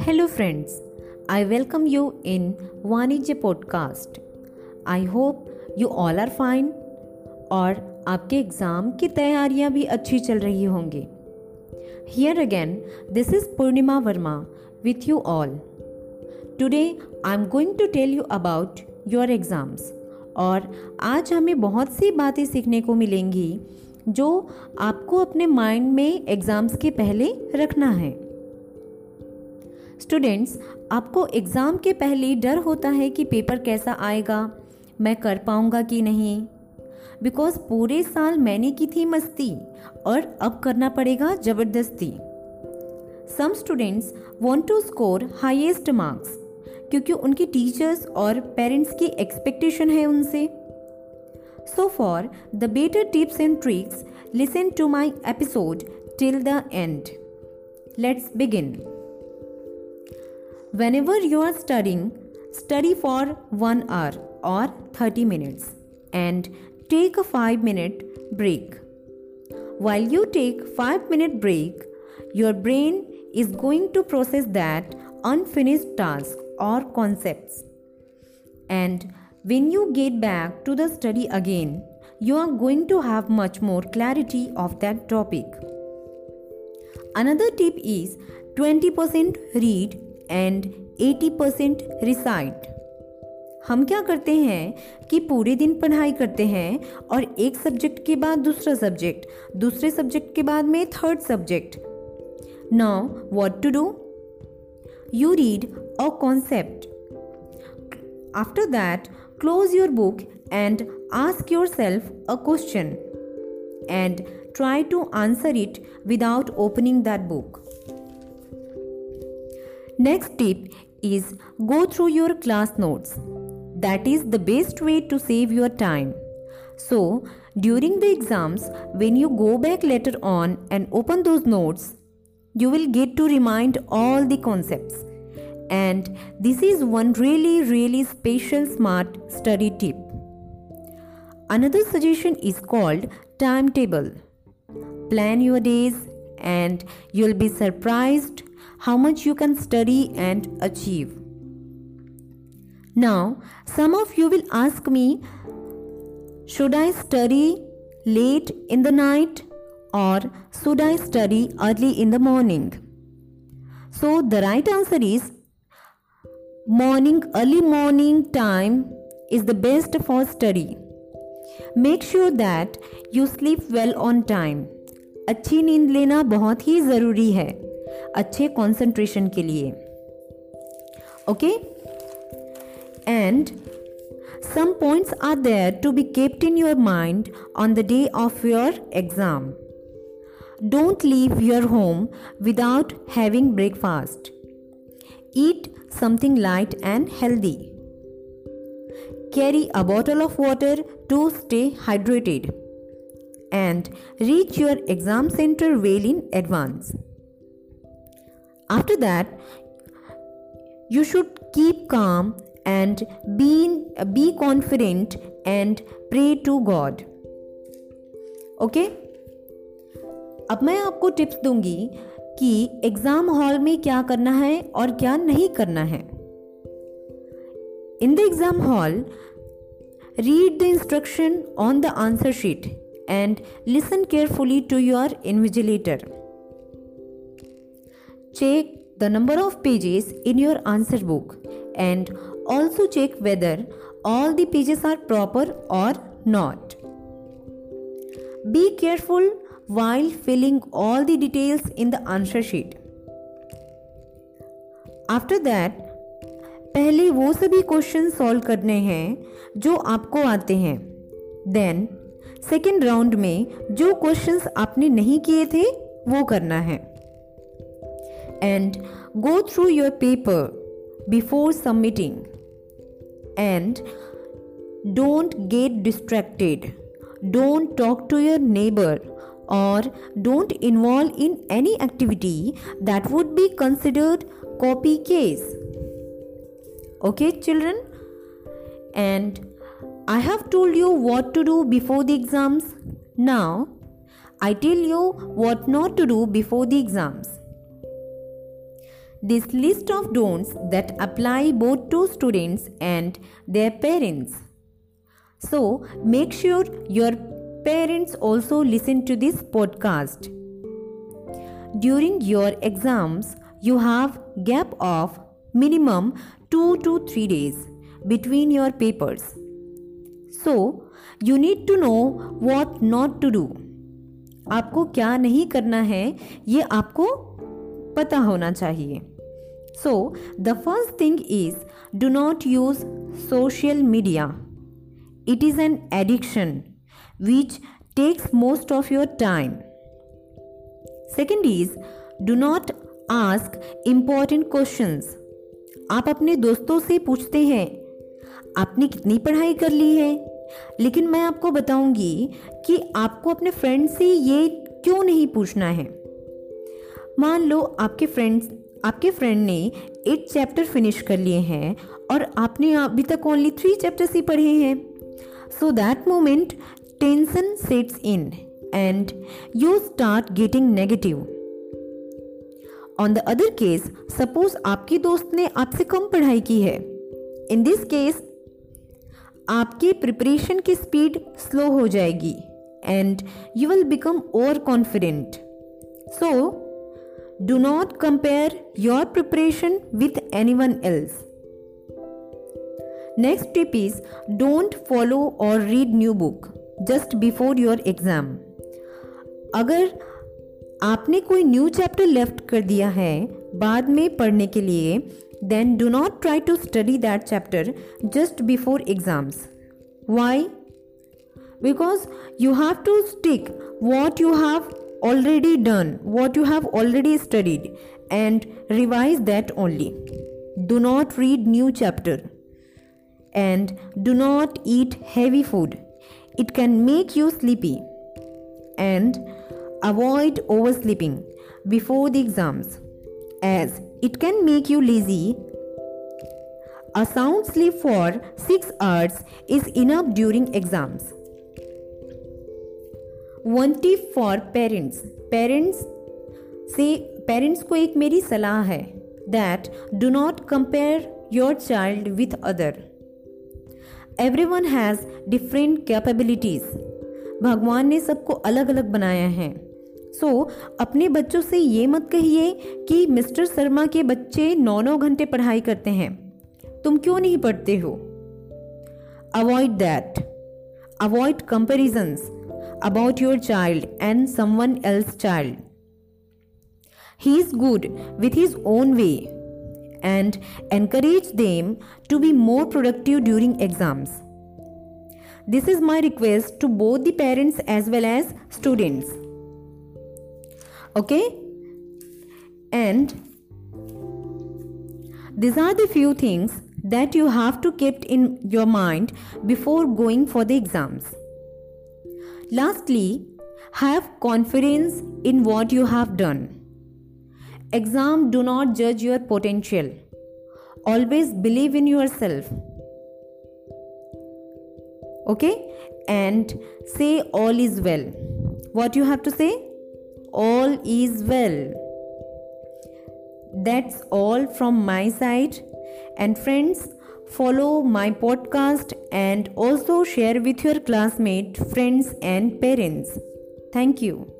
Hello, friends. I welcome you in Vanijya podcast I hope you all are fine और आपके exam की तैयारियाँ भी अच्छी चल रही होंगी here again this is Purnima Verma with you all today I am going to tell you about your exams और आज हमें बहुत सी बातें सीखने को मिलेंगी जो आपको अपने माइंड में एग्ज़ाम्स के पहले रखना है। स्टूडेंट्स आपको एग्ज़ाम के पहले डर होता है कि पेपर कैसा आएगा, मैं कर पाऊँगा कि नहीं। बिकॉज़ पूरे साल मैंने की थी मस्ती और अब करना पड़ेगा ज़बरदस्ती। Some students want to score highest marks क्योंकि उनके टीचर्स और पेरेंट्स की एक्सपेक्टेशन है उनसे। So, for the better tips and tricks, listen to my episode till the end. Let's begin. Whenever you are studying, study for 1 hour or 30 minutes and take a 5 minute break. While you take 5 minute break, your brain is going to process that unfinished task or concepts and when you get back to the study again, you are going to have much more clarity of that topic. Another tip is 20% read and 80 percent recite हम क्या करते हैं कि पूरे दिन पढ़ाई करते हैं और एक सब्जेक्ट के बाद दूसरा सब्जेक्ट दूसरे सब्जेक्ट के बाद में third subject now what to do you read a concept after that Close your book and ask yourself a question and try to answer it without opening that book. Next tip is go through your class notes. That is the best way to save your time. So, during the exams, when you go back later on and open those notes, you will get to remind all the concepts. And this is one really, really special smart study tip. Another suggestion is called timetable. Plan your days and you'll be surprised how much you can study and achieve. Now, some of you will ask me should I study late in the night or should I study early in the morning? So, the right answer is morning, early morning time is the best for study. Make sure that you sleep well on time. अच्छी नींद लेना बहुत ही ज़रूरी है अच्छे concentration के लिए okay and some points are there to be kept in your mind on the day of your exam. Don't leave your home without having breakfast. Eat something light and healthy. Carry a bottle of water to stay hydrated. And reach your exam center well in advance. After that, you should keep calm and be, be confident and pray to God. Okay okay? अब मैं आपको tips दूंगी कि exam hall में क्या करना है और क्या नहीं करना है। In the exam hall, read the instruction on the answer sheet and listen carefully to your invigilator. Check the number of pages in your answer book and also check whether all the pages are proper और not. Be careful while filling all the details in the answer sheet. After that, पहले वो सभी question solve करने हैं जो आपको आते हैं। देन सेकेंड राउंड में जो क्वेश्चंस आपने नहीं किए थे वो करना है। And go through your paper before submitting and don't get distracted don't talk to your neighbour or don't involve in any activity that would be considered copy case. Okay, children? And I have told you what to do before the exams. Now, I tell you what not to do before the exams. This list of don'ts that apply both to students and their parents. So make sure your parents also listen to this podcast. During your exams, you have gap of minimum 2 to 3 days between your papers. So, you need to know what not to do. आपको क्या नहीं करना है ये आपको पता होना चाहिए so the first thing is do not use social media it is an addiction which takes most of your time second is do not ask important questions आप अपने दोस्तों से पूछते हैं, आपने कितनी पढ़ाई कर ली है? लेकिन मैं आपको बताऊँगी कि आपको अपने फ्रेंड से ये क्यों नहीं पूछना है। मान लो आपके फ्रेंड्स आपके फ्रेंड ने एट चैप्टर फिनिश कर लिए हैं और आपने अभी तक ओनली थ्री चैप्टर्स ही पढ़े हैं। So that moment tension sets in and you start getting negative on the other case suppose आपकी दोस्त ने आपसे कम पढ़ाई की है। इन दिस केस आपकी प्रिपरेशन की स्पीड स्लो हो जाएगी and you will become overconfident so do not compare your preparation with anyone else next tip is don't follow और read new book just before your exam अगर आपने कोई new chapter left कर दिया है बाद में पढ़ने के लिए then do not try to study that chapter just before exams why because you have to stick what you have already done what you have already studied and revise that only do not read new chapter and do not eat heavy food It can make you sleepy and avoid oversleeping before the exams as it can make you lazy. A sound sleep for 6 hours is enough during exams. One tip for parents. Parents से parents को एक मेरी सलाह है that do not compare your child with other Everyone has different capabilities भगवान ने सबको अलग अलग बनाया है। सो so, अपने बच्चों से ये मत कहिए कि मिस्टर शर्मा के बच्चे नौ नौ घंटे पढ़ाई करते हैं। तुम क्यों नहीं पढ़ते हो? Avoid that avoid comparisons about your child and someone else child he is good with his own way and encourage them to be more productive during exams. This is my request to both the parents as well as students. Okay? And these are the few things that you have to keep in your mind before going for the exams. Lastly, have confidence in what you have done exam do not judge your potential always believe in yourself okay and say all is well what you have to say all is well. That's all from my side. And friends, follow my podcast and also share with your classmates, friends, and parents. Thank you.